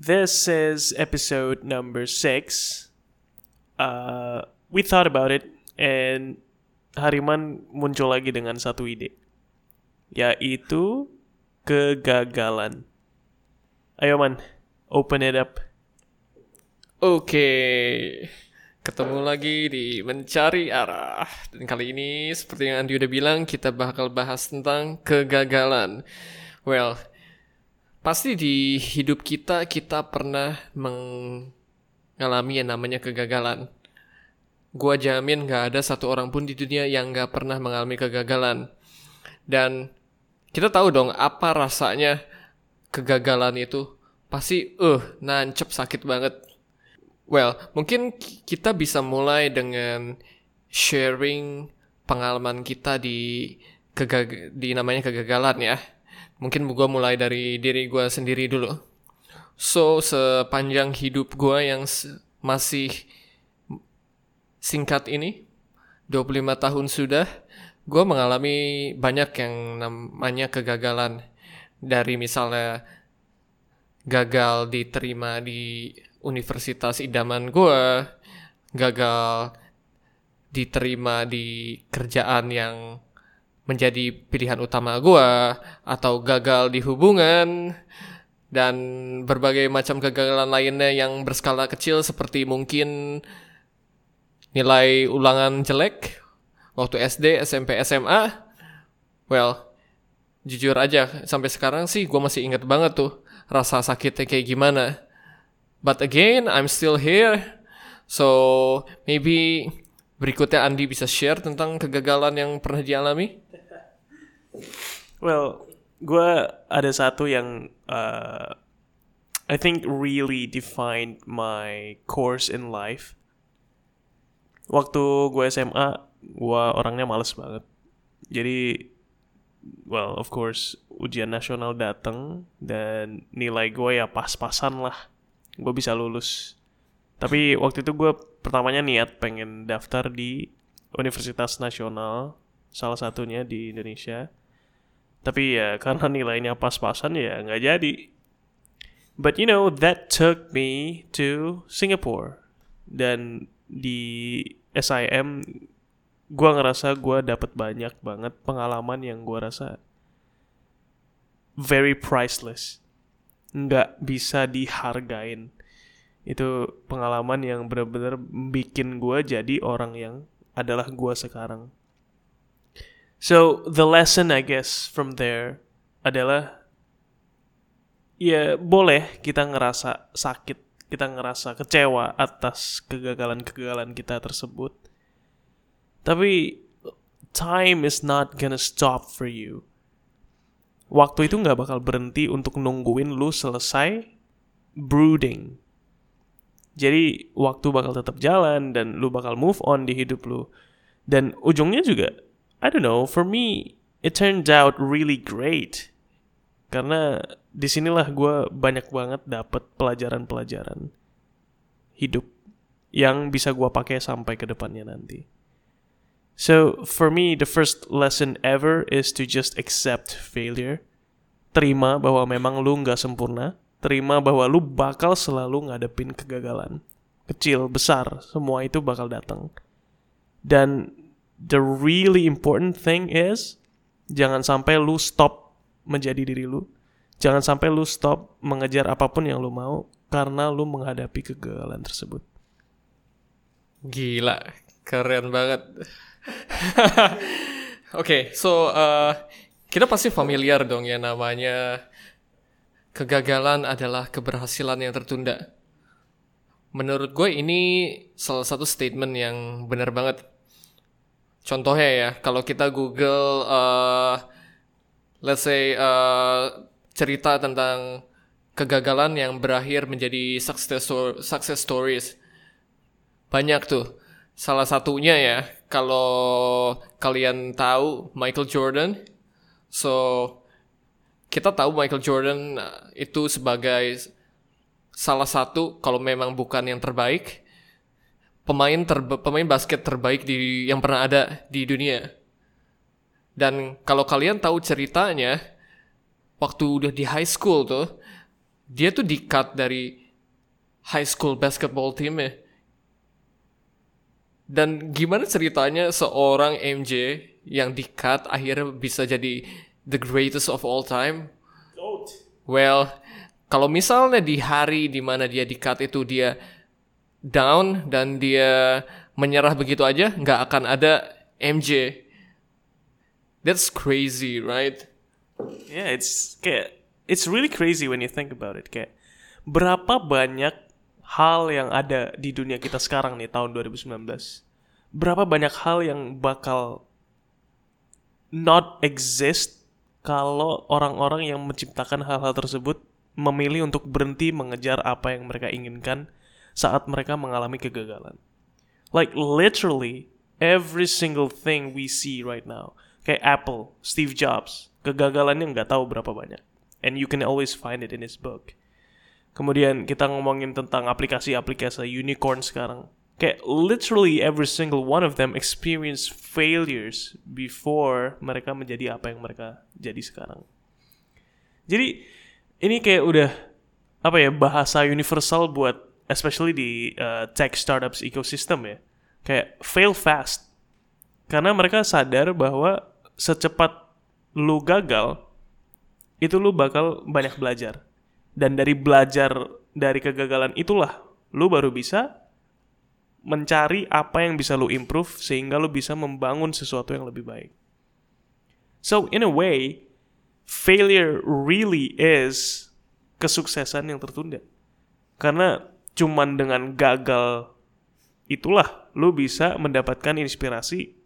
This is episode number six. Uh, we thought about it, and Hariman muncul lagi dengan satu ide, yaitu kegagalan. Ayo man, open it up. Oke, ketemu lagi di mencari arah. Dan kali ini seperti yang Andi udah bilang, kita bakal bahas tentang kegagalan. Well, pasti di hidup kita kita pernah mengalami yang namanya kegagalan. Gua jamin gak ada satu orang pun di dunia yang gak pernah mengalami kegagalan. Dan kita tahu dong apa rasanya kegagalan itu. Pasti, eh, uh, nancep sakit banget. Well, mungkin kita bisa mulai dengan sharing pengalaman kita di kegag di namanya kegagalan ya. Mungkin gue mulai dari diri gue sendiri dulu. So, sepanjang hidup gue yang masih singkat ini, 25 tahun sudah, gue mengalami banyak yang namanya kegagalan. Dari misalnya gagal diterima di universitas idaman gue, gagal diterima di kerjaan yang menjadi pilihan utama gue, atau gagal di hubungan, dan berbagai macam kegagalan lainnya yang berskala kecil seperti mungkin nilai ulangan jelek waktu SD, SMP, SMA. Well, jujur aja sampai sekarang sih gue masih inget banget tuh rasa sakitnya kayak gimana. But again, I'm still here. So, maybe berikutnya Andi bisa share tentang kegagalan yang pernah dialami. Well, gue ada satu yang uh, I think really defined my course in life. Waktu gue SMA gue orangnya males banget. Jadi well of course ujian nasional dateng dan nilai gue ya pas-pasan lah. Gue bisa lulus. Tapi waktu itu gue pertamanya niat pengen daftar di Universitas Nasional salah satunya di Indonesia tapi ya karena nilainya pas-pasan ya nggak jadi. But you know that took me to Singapore. Dan di SIM gue ngerasa gue dapat banyak banget pengalaman yang gue rasa very priceless. Nggak bisa dihargain. Itu pengalaman yang benar-benar bikin gue jadi orang yang adalah gue sekarang so the lesson I guess from there adalah ya boleh kita ngerasa sakit kita ngerasa kecewa atas kegagalan-kegagalan kita tersebut. Tapi time is not gonna stop for you. Waktu itu nggak bakal berhenti untuk nungguin lu selesai brooding. Jadi waktu bakal tetap jalan dan lu bakal move on di hidup lu. Dan ujungnya juga, I don't know, for me it turned out really great. Karena di sinilah gue banyak banget dapet pelajaran-pelajaran hidup yang bisa gue pakai sampai ke depannya nanti. So for me, the first lesson ever is to just accept failure. Terima bahwa memang lu nggak sempurna. Terima bahwa lu bakal selalu ngadepin kegagalan. Kecil, besar, semua itu bakal datang. Dan the really important thing is jangan sampai lu stop menjadi diri lu Jangan sampai lu stop mengejar apa pun yang lu mau karena lu menghadapi kegagalan tersebut. Gila, keren banget. Oke, okay, so uh, kita pasti familiar dong ya namanya kegagalan adalah keberhasilan yang tertunda. Menurut gue ini salah satu statement yang benar banget. Contohnya ya, kalau kita Google, uh, let's say uh, cerita tentang kegagalan yang berakhir menjadi success, success stories. Banyak tuh. Salah satunya ya, kalau kalian tahu Michael Jordan, so kita tahu Michael Jordan uh, itu sebagai salah satu kalau memang bukan yang terbaik pemain terba pemain basket terbaik di yang pernah ada di dunia. Dan kalau kalian tahu ceritanya, waktu udah di high school tuh dia tuh di cut dari high school basketball team ya. Dan gimana ceritanya seorang MJ yang di cut akhirnya bisa jadi the greatest of all time? Well, kalau misalnya di hari di mana dia di cut itu dia down dan dia menyerah begitu aja, nggak akan ada MJ. That's crazy, right? Yeah, it's kayak it's really crazy when you think about it. Kayak berapa banyak hal yang ada di dunia kita sekarang nih tahun 2019. Berapa banyak hal yang bakal not exist kalau orang-orang yang menciptakan hal-hal tersebut memilih untuk berhenti mengejar apa yang mereka inginkan saat mereka mengalami kegagalan. Like literally every single thing we see right now. Kayak Apple, Steve Jobs, kegagalannya nggak tahu berapa banyak. And you can always find it in his book. Kemudian kita ngomongin tentang aplikasi-aplikasi unicorn sekarang. Kayak literally every single one of them experience failures before mereka menjadi apa yang mereka jadi sekarang. Jadi ini kayak udah apa ya bahasa universal buat especially di uh, tech startups ecosystem ya. Kayak fail fast. Karena mereka sadar bahwa secepat lu gagal itu lu bakal banyak belajar dan dari belajar dari kegagalan itulah lu baru bisa mencari apa yang bisa lu improve sehingga lu bisa membangun sesuatu yang lebih baik. So in a way, failure really is kesuksesan yang tertunda. Karena cuman dengan gagal itulah lu bisa mendapatkan inspirasi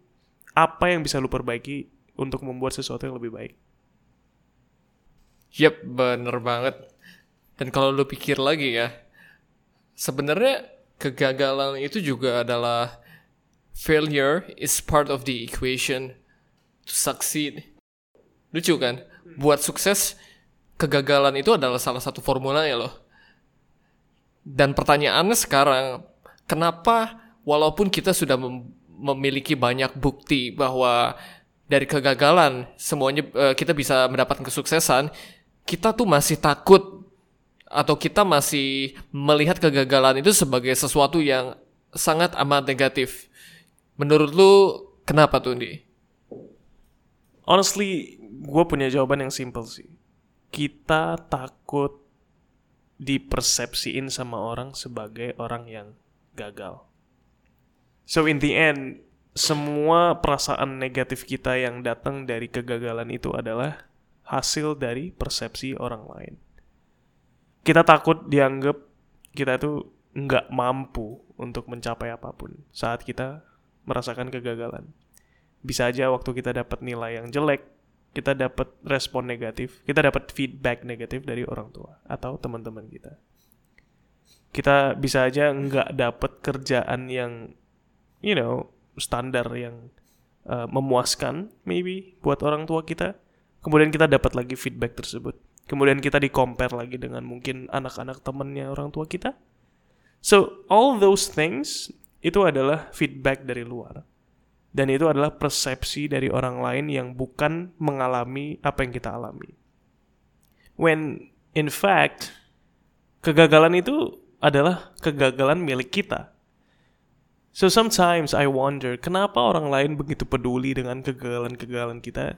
apa yang bisa lu perbaiki untuk membuat sesuatu yang lebih baik. Yep, bener banget. Dan kalau lu pikir lagi ya, sebenarnya kegagalan itu juga adalah failure is part of the equation to succeed. Lucu kan? Buat sukses, kegagalan itu adalah salah satu formulanya loh. Dan pertanyaannya sekarang, kenapa walaupun kita sudah mem memiliki banyak bukti bahwa dari kegagalan semuanya uh, kita bisa mendapatkan kesuksesan, kita tuh masih takut atau kita masih melihat kegagalan itu sebagai sesuatu yang sangat amat negatif. Menurut lu kenapa tuh, Ndi? Honestly, gue punya jawaban yang simple sih. Kita takut dipersepsiin sama orang sebagai orang yang gagal. So in the end, semua perasaan negatif kita yang datang dari kegagalan itu adalah hasil dari persepsi orang lain kita takut dianggap kita tuh nggak mampu untuk mencapai apa pun saat kita merasakan kegagalan. Bisa aja waktu kita dapat nilai yang jelek, kita dapat respon negatif, kita dapat feedback negatif dari orang tua atau teman-teman kita. Kita bisa aja nggak dapat kerjaan yang, you know, standar yang uh, memuaskan, maybe buat orang tua kita. Kemudian kita dapat lagi feedback tersebut Kemudian kita di compare lagi dengan mungkin anak-anak temennya orang tua kita. So, all those things itu adalah feedback dari luar. Dan itu adalah persepsi dari orang lain yang bukan mengalami apa yang kita alami. When in fact, kegagalan itu adalah kegagalan milik kita. So sometimes I wonder, kenapa orang lain begitu peduli dengan kegagalan-kegagalan kita?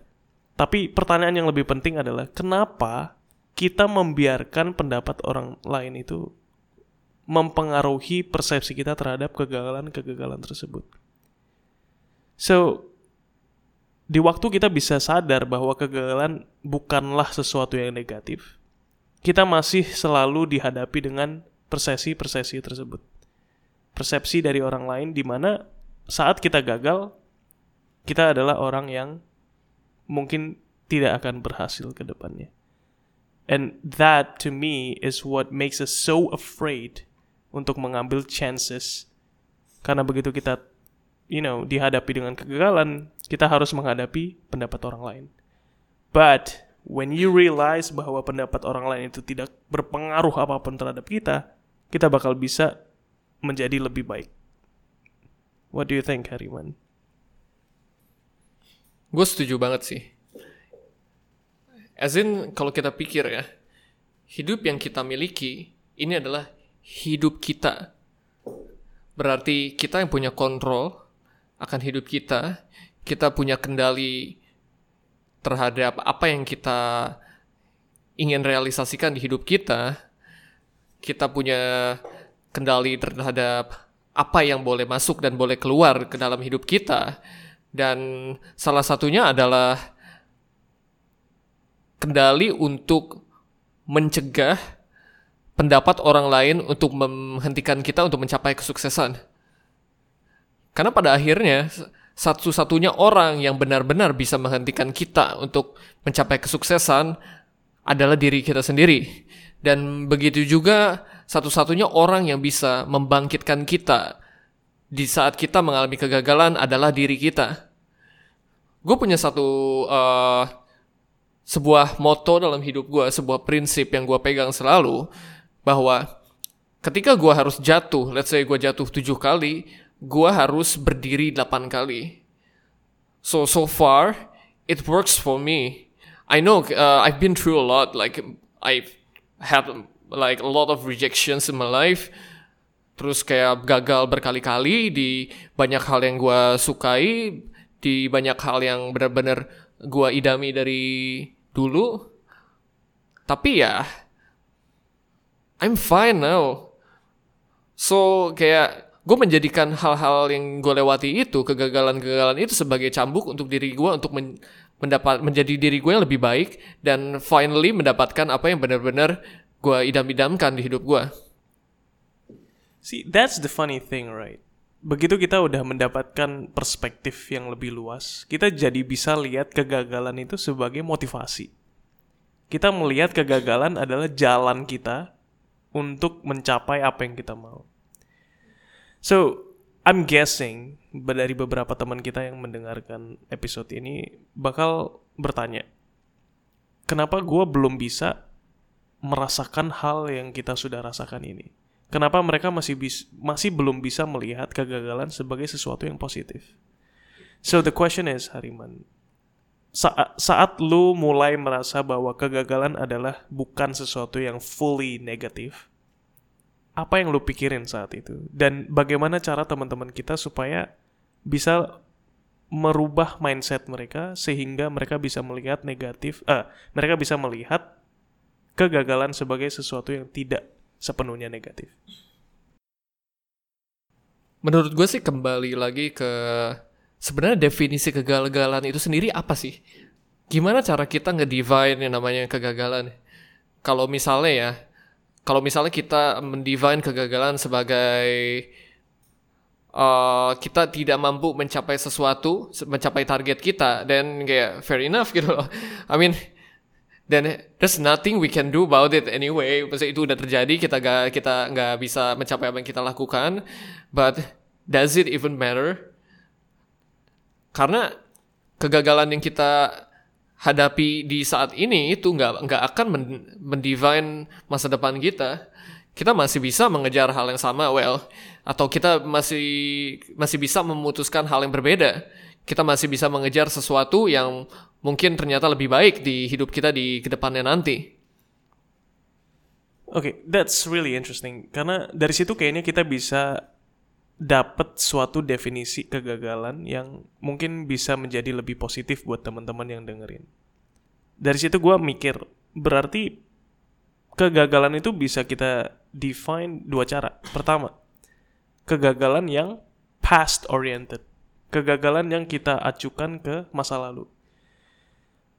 Tapi pertanyaan yang lebih penting adalah, kenapa kita membiarkan pendapat orang lain itu mempengaruhi persepsi kita terhadap kegagalan-kegagalan tersebut. So, di waktu kita bisa sadar bahwa kegagalan bukanlah sesuatu yang negatif, kita masih selalu dihadapi dengan persepsi-persepsi tersebut. Persepsi dari orang lain di mana saat kita gagal, kita adalah orang yang mungkin tidak akan berhasil ke depannya. And that to me is what makes us so afraid untuk mengambil chances. Karena begitu kita you know dihadapi dengan kegagalan, kita harus menghadapi pendapat orang lain. But when you realize bahwa pendapat orang lain itu tidak berpengaruh apa pun terhadap kita, kita bakal bisa menjadi lebih baik. What do you think, Hariman? Gue setuju banget sih as in kalau kita pikir ya hidup yang kita miliki ini adalah hidup kita. Berarti kita yang punya kontrol akan hidup kita, kita punya kendali terhadap apa yang kita ingin realisasikan di hidup kita, kita punya kendali terhadap apa yang boleh masuk dan boleh keluar ke dalam hidup kita. Dan salah satunya adalah kendali untuk mencegah pendapat orang lain untuk menghentikan kita untuk mencapai kesuksesan. Karena pada akhirnya satu-satunya orang yang benar-benar bisa menghentikan kita untuk mencapai kesuksesan adalah diri kita sendiri. Dan begitu juga satu-satunya orang yang bisa membangkitkan kita di saat kita mengalami kegagalan adalah diri kita. Gue punya satu uh, sebuah moto dalam hidup gue, sebuah prinsip yang gue pegang selalu bahwa ketika gue harus jatuh, let's say gue jatuh tujuh kali, gue harus berdiri 8 kali. So so far it works for me. I know uh, I've been through a lot. Like I've had like a lot of rejections in my life. Terus kayak gagal berkali-kali di banyak hal yang gue sukai, di banyak hal yang benar-benar gue idami dari dulu. Tapi ya, I'm fine now. So kayak gue menjadikan hal-hal yang gue lewati itu kegagalan-kegagalan itu sebagai cambuk untuk diri gue untuk men mendapat menjadi diri gue yang lebih baik dan finally mendapatkan apa yang benar-benar gue idam-idamkan di hidup gue. See, that's the funny thing, right? Begitu kita udah mendapatkan perspektif yang lebih luas, kita jadi bisa lihat kegagalan itu sebagai motivasi. Kita melihat kegagalan adalah jalan kita untuk mencapai apa yang kita mau. So, I'm guessing dari beberapa teman kita yang mendengarkan episode ini bakal bertanya, kenapa gue belum bisa merasakan hal yang kita sudah rasakan ini? Kenapa mereka masih bis, masih belum bisa melihat kegagalan sebagai sesuatu yang positif? So the question is, Hariman, saat, saat lu mulai merasa bahwa kegagalan adalah bukan sesuatu yang fully negatif, apa yang lu pikirin saat itu dan bagaimana cara teman-teman kita supaya bisa merubah mindset mereka sehingga mereka bisa melihat negatif eh mereka bisa melihat kegagalan sebagai sesuatu yang tidak sepenuhnya negatif. Menurut gue sih kembali lagi ke sebenarnya definisi kegagalan itu sendiri apa sih? Gimana cara kita ngedivine yang namanya kegagalan? Kalau misalnya ya, kalau misalnya kita mendivine kegagalan sebagai uh, kita tidak mampu mencapai sesuatu, mencapai target kita, dan kayak fair enough gitu loh. I mean, dan there's nothing we can do about it anyway. Maksudnya itu udah terjadi, kita gak kita nggak bisa mencapai apa yang kita lakukan. But does it even matter? Karena kegagalan yang kita hadapi di saat ini itu nggak nggak akan mendivine masa depan kita. Kita masih bisa mengejar hal yang sama well atau kita masih masih bisa memutuskan hal yang berbeda. Kita masih bisa mengejar sesuatu yang mungkin ternyata lebih baik di hidup kita di ke depannya nanti. Oke, okay, that's really interesting. Karena dari situ kayaknya kita bisa dapat suatu definisi kegagalan yang mungkin bisa menjadi lebih positif buat teman-teman yang dengerin. Dari situ gue mikir, berarti kegagalan itu bisa kita define dua cara. Pertama, kegagalan yang past oriented. Kegagalan yang kita acukan ke masa lalu.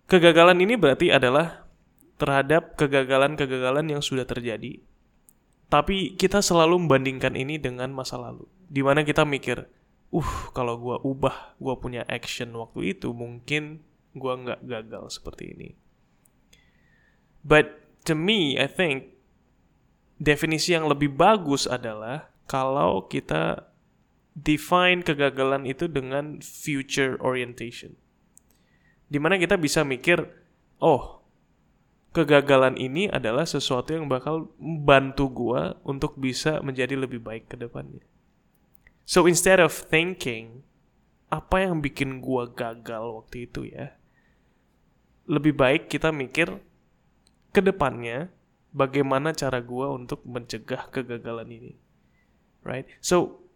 Kegagalan ini berarti adalah terhadap kegagalan-kegagalan yang sudah terjadi tapi kita selalu membandingkan ini dengan masa lalu. Di mana kita mikir, uh kalau gue ubah, gue punya action waktu itu, mungkin gue nggak gagal seperti ini. But to me, I think definisi yang lebih bagus adalah kalau kita define kegagalan itu dengan future orientation. Di mana kita bisa mikir, oh kegagalan ini adalah sesuatu yang bakal membantu gua untuk bisa menjadi lebih baik ke depannya. So instead of thinking apa yang bikin gua gagal waktu itu ya, lebih baik kita mikir ke depannya bagaimana cara gue untuk mencegah kegagalan ini. Right? So,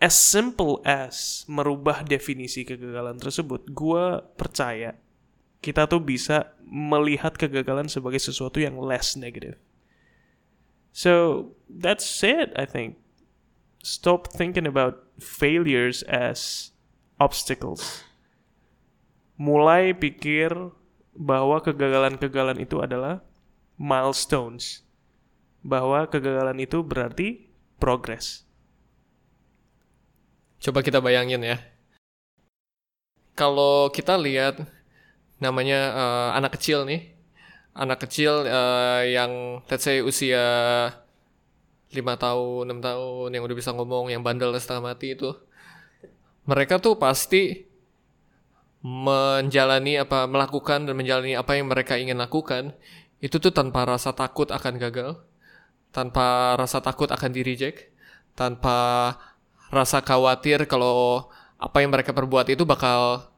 as simple as merubah definisi kegagalan tersebut, gue percaya kita tuh bisa melihat kegagalan sebagai sesuatu yang less negative. So, that's it, I think. Stop thinking about failures as obstacles. Mulai pikir bahwa kegagalan-kegagalan itu adalah milestones. Bahwa kegagalan itu berarti progress. Coba kita bayangin ya. Kalau kita lihat namanya uh, anak kecil nih, anak kecil uh, yang let's say usia 5 tahun, 6 tahun yang udah bisa ngomong, yang bandel setengah mati itu. Mereka tuh pasti menjalani apa melakukan dan menjalani apa yang mereka ingin lakukan itu tuh tanpa rasa takut akan gagal, tanpa rasa takut akan di reject, tanpa rasa khawatir kalau apa yang mereka perbuat itu bakal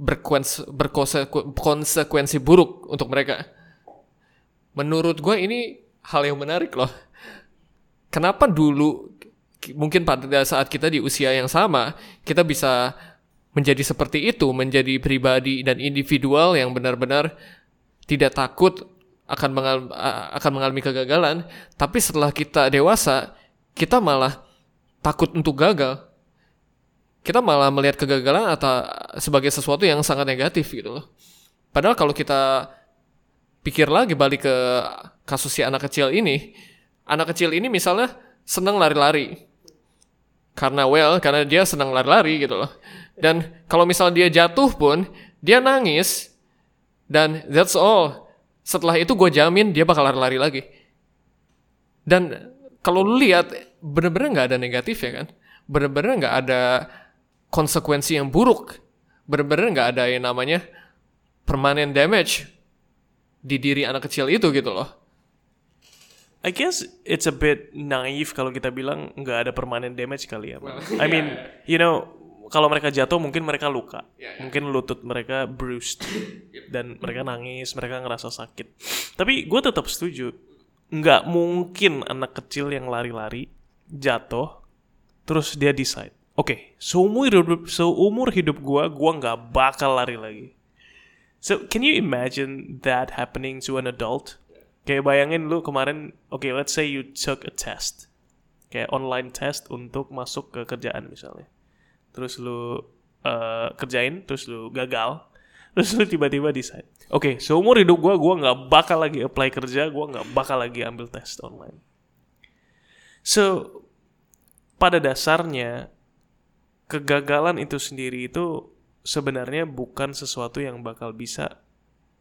berkonsekuensi buruk untuk mereka. Menurut gue ini hal yang menarik loh. Kenapa dulu mungkin pada saat kita di usia yang sama kita bisa menjadi seperti itu, menjadi pribadi dan individual yang benar-benar tidak takut akan mengal akan mengalami kegagalan, tapi setelah kita dewasa, kita malah takut untuk gagal. Kita malah melihat kegagalan atau sebagai sesuatu yang sangat negatif gitu loh. Padahal kalau kita pikir lagi balik ke kasus si anak kecil ini, anak kecil ini misalnya senang lari-lari. Karena well, karena dia senang lari-lari gitu loh. Dan kalau misalnya dia jatuh pun, dia nangis. Dan that's all setelah itu gue jamin dia bakal lari-lari lagi. Dan kalau lu lihat bener-bener nggak ada negatif ya kan, bener-bener nggak ada konsekuensi yang buruk, bener-bener nggak ada yang namanya permanent damage di diri anak kecil itu gitu loh. I guess it's a bit naive kalau kita bilang nggak ada permanent damage kali ya. Well, I mean, you know, kalau mereka jatuh mungkin mereka luka, yeah, yeah. mungkin lutut mereka bruised dan mereka nangis, mereka ngerasa sakit. Tapi gue tetap setuju, nggak mungkin anak kecil yang lari-lari jatuh, terus dia decide, oke, okay, seumur hidup seumur hidup gue, gue nggak bakal lari lagi. So can you imagine that happening to an adult? Kayak bayangin lu kemarin, oke, okay, let's say you took a test, kayak online test untuk masuk ke kerjaan misalnya. Terus lu uh, kerjain terus lu gagal terus lu tiba-tiba decide. Oke okay, seumur hidup gue gue nggak bakal lagi apply kerja gue nggak bakal lagi ambil tes online. So pada dasarnya kegagalan itu sendiri itu sebenarnya bukan sesuatu yang bakal bisa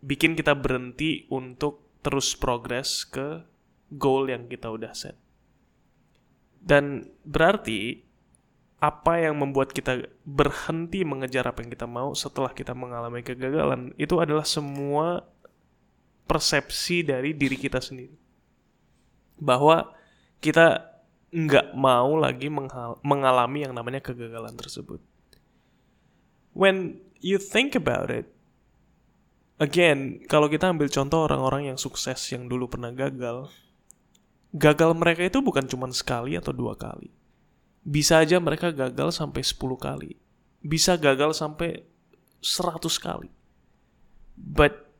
bikin kita berhenti untuk terus progres ke goal yang kita udah set. Dan berarti apa yang membuat kita berhenti mengejar apa yang kita mau setelah kita mengalami kegagalan itu adalah semua persepsi dari diri kita sendiri bahwa kita nggak mau lagi mengalami yang namanya kegagalan tersebut. When you think about it, again, kalau kita ambil contoh orang-orang yang sukses yang dulu pernah gagal, gagal mereka itu bukan cuma sekali atau dua kali bisa aja mereka gagal sampai 10 kali. Bisa gagal sampai 100 kali. But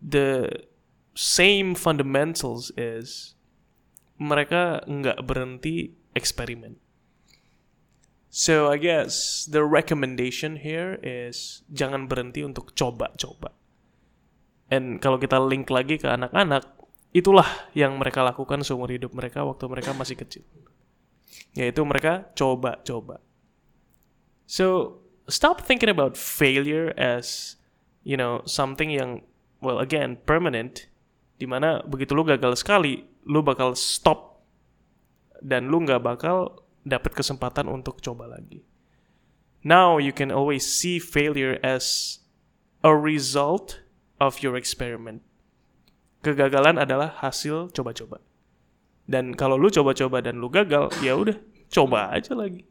the same fundamentals is mereka nggak berhenti eksperimen. So I guess the recommendation here is jangan berhenti untuk coba-coba. And kalau kita link lagi ke anak-anak, itulah yang mereka lakukan seumur hidup mereka waktu mereka masih kecil yaitu mereka coba-coba. So stop thinking about failure as you know something yang well again permanent di mana begitu lu gagal sekali lu bakal stop dan lu nggak bakal dapat kesempatan untuk coba lagi. Now you can always see failure as a result of your experiment. Kegagalan adalah hasil coba-coba. Dan kalau lu coba-coba dan lu gagal, ya udah, coba aja lagi.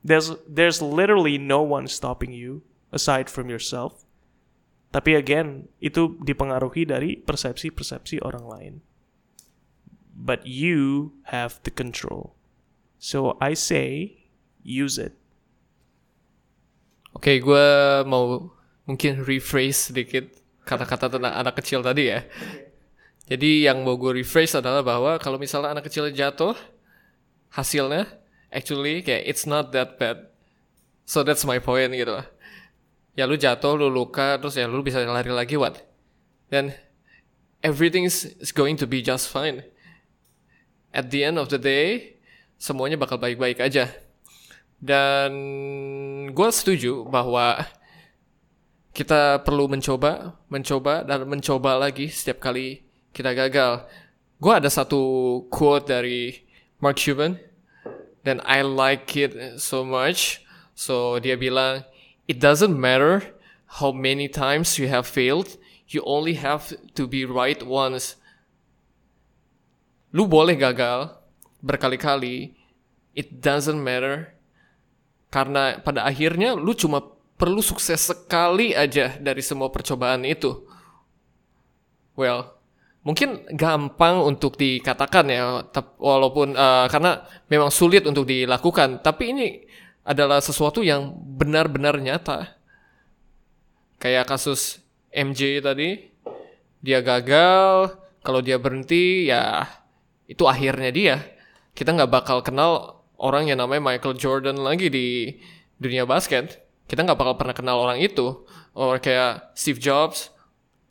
There's there's literally no one stopping you aside from yourself. Tapi again, itu dipengaruhi dari persepsi-persepsi orang lain. but you have the control. So I say use it. Oke, gue mau mungkin rephrase sedikit kata-kata tentang anak kecil tadi ya. Jadi yang mau gue rephrase adalah bahwa kalau misalnya anak kecil jatuh, hasilnya actually kayak it's not that bad. So that's my point gitu lah. Ya lu jatuh, lu luka, terus ya lu bisa lari lagi what? Dan everything is going to be just fine. At the end of the day, semuanya bakal baik-baik aja. Dan gue setuju bahwa kita perlu mencoba, mencoba, dan mencoba lagi setiap kali kita gagal. Gue ada satu quote dari Mark Cuban, dan I like it so much. So dia bilang, it doesn't matter how many times you have failed, you only have to be right once. Lu boleh gagal berkali-kali, it doesn't matter karena pada akhirnya lu cuma perlu sukses sekali aja dari semua percobaan itu. Well, mungkin gampang untuk dikatakan ya, walaupun uh, karena memang sulit untuk dilakukan, tapi ini adalah sesuatu yang benar-benar nyata. Kayak kasus MJ tadi, dia gagal, kalau dia berhenti ya itu akhirnya dia. Kita nggak bakal kenal orang yang namanya Michael Jordan lagi di dunia basket. Kita nggak bakal pernah kenal orang itu. Orang kayak Steve Jobs,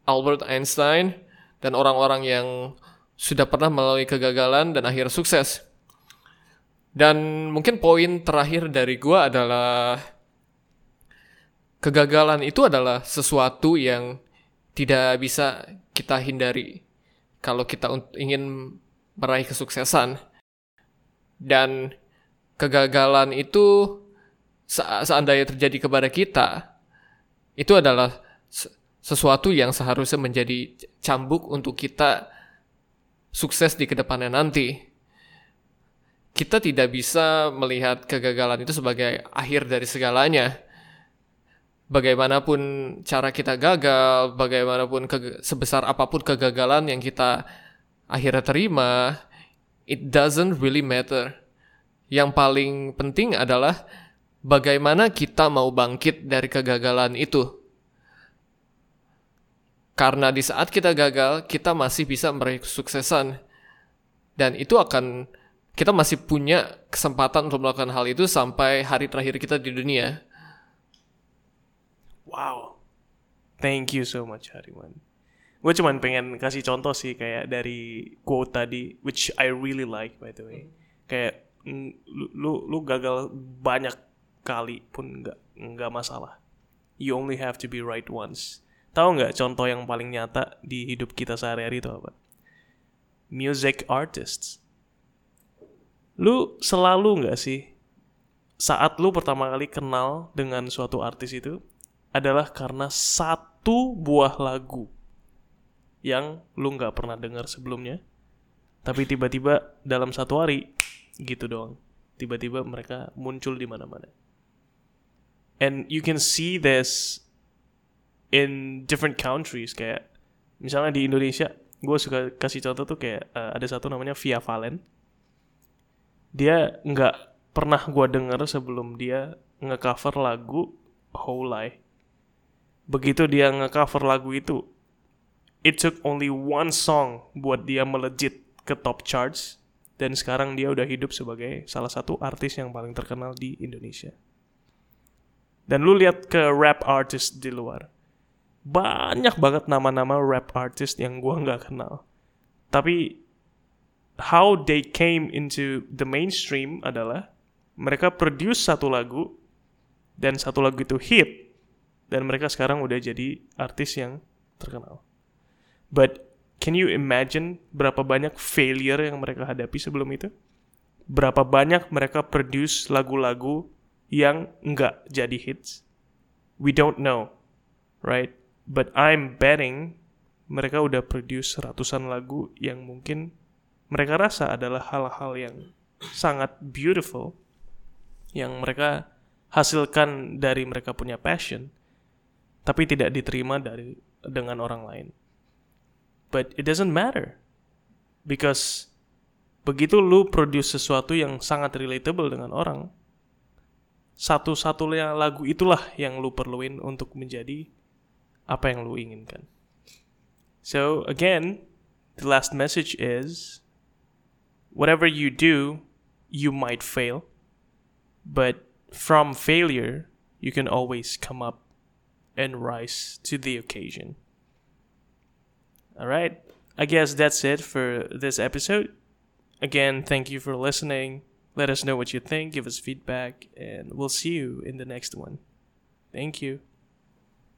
Albert Einstein, dan orang-orang yang sudah pernah melalui kegagalan dan akhir sukses. Dan mungkin poin terakhir dari gua adalah kegagalan itu adalah sesuatu yang tidak bisa kita hindari kalau kita ingin meraih kesuksesan. Dan kegagalan itu seandainya terjadi kepada kita itu adalah sesuatu yang seharusnya menjadi cambuk untuk kita sukses di ke depannya nanti. Kita tidak bisa melihat kegagalan itu sebagai akhir dari segalanya. Bagaimanapun cara kita gagal, bagaimanapun sebesar apa pun kegagalan yang kita akhirnya terima, it doesn't really matter yang paling penting adalah bagaimana kita mau bangkit dari kegagalan itu. Karena di saat kita gagal, kita masih bisa meraih kesuksesan. Dan itu akan kita masih punya kesempatan untuk melakukan hal itu sampai hari terakhir kita di dunia. Wow. Thank you so much Hariman. Gue cuman pengen kasih contoh sih kayak dari quote tadi, which I really like by the way. Kayak lu lu gagal banyak kali pun nggak nggak masalah. You only have to be right once. Tahu nggak contoh yang paling nyata di hidup kita sehari-hari itu apa? Music artists. Lu selalu nggak sih saat lu pertama kali kenal dengan suatu artis itu adalah karena satu buah lagu yang lu nggak pernah dengar sebelumnya, tapi tiba-tiba dalam satu hari gitu doang tiba-tiba mereka muncul di mana-mana and you can see this in different countries kayak misalnya di Indonesia gue suka kasih contoh tuh kayak uh, ada satu namanya Via Valen dia nggak pernah gue denger sebelum dia ngecover lagu Lie begitu dia ngecover lagu itu it took only one song buat dia melejit ke top charts dan sekarang dia udah hidup sebagai salah satu artis yang paling terkenal di Indonesia. Dan lu lihat ke rap artist di luar. Banyak banget nama-nama rap artist yang gua nggak kenal. Tapi how they came into the mainstream adalah mereka produce satu lagu dan satu lagu itu hit dan mereka sekarang udah jadi artis yang terkenal. But Can you imagine berapa banyak failure yang mereka hadapi sebelum itu? Berapa banyak mereka produce lagu-lagu yang nggak jadi hits? We don't know, right? But I'm betting mereka udah produce ratusan lagu yang mungkin mereka rasa adalah hal-hal yang sangat beautiful yang mereka hasilkan dari mereka punya passion tapi tidak diterima dari dengan orang lain but it doesn't matter because begitu lu produce sesuatu yang sangat relatable dengan orang, satu-satunya lagu itulah yang lu perluin untuk menjadi apa yang lu inginkan. So again, the last message is whatever you do, you might fail, but from failure, you can always come up and rise to the occasion. All right. I guess that's it for this episode. Again, thank you for listening. Let us know what you think, give us feedback, and we'll see you in the next one. Thank you.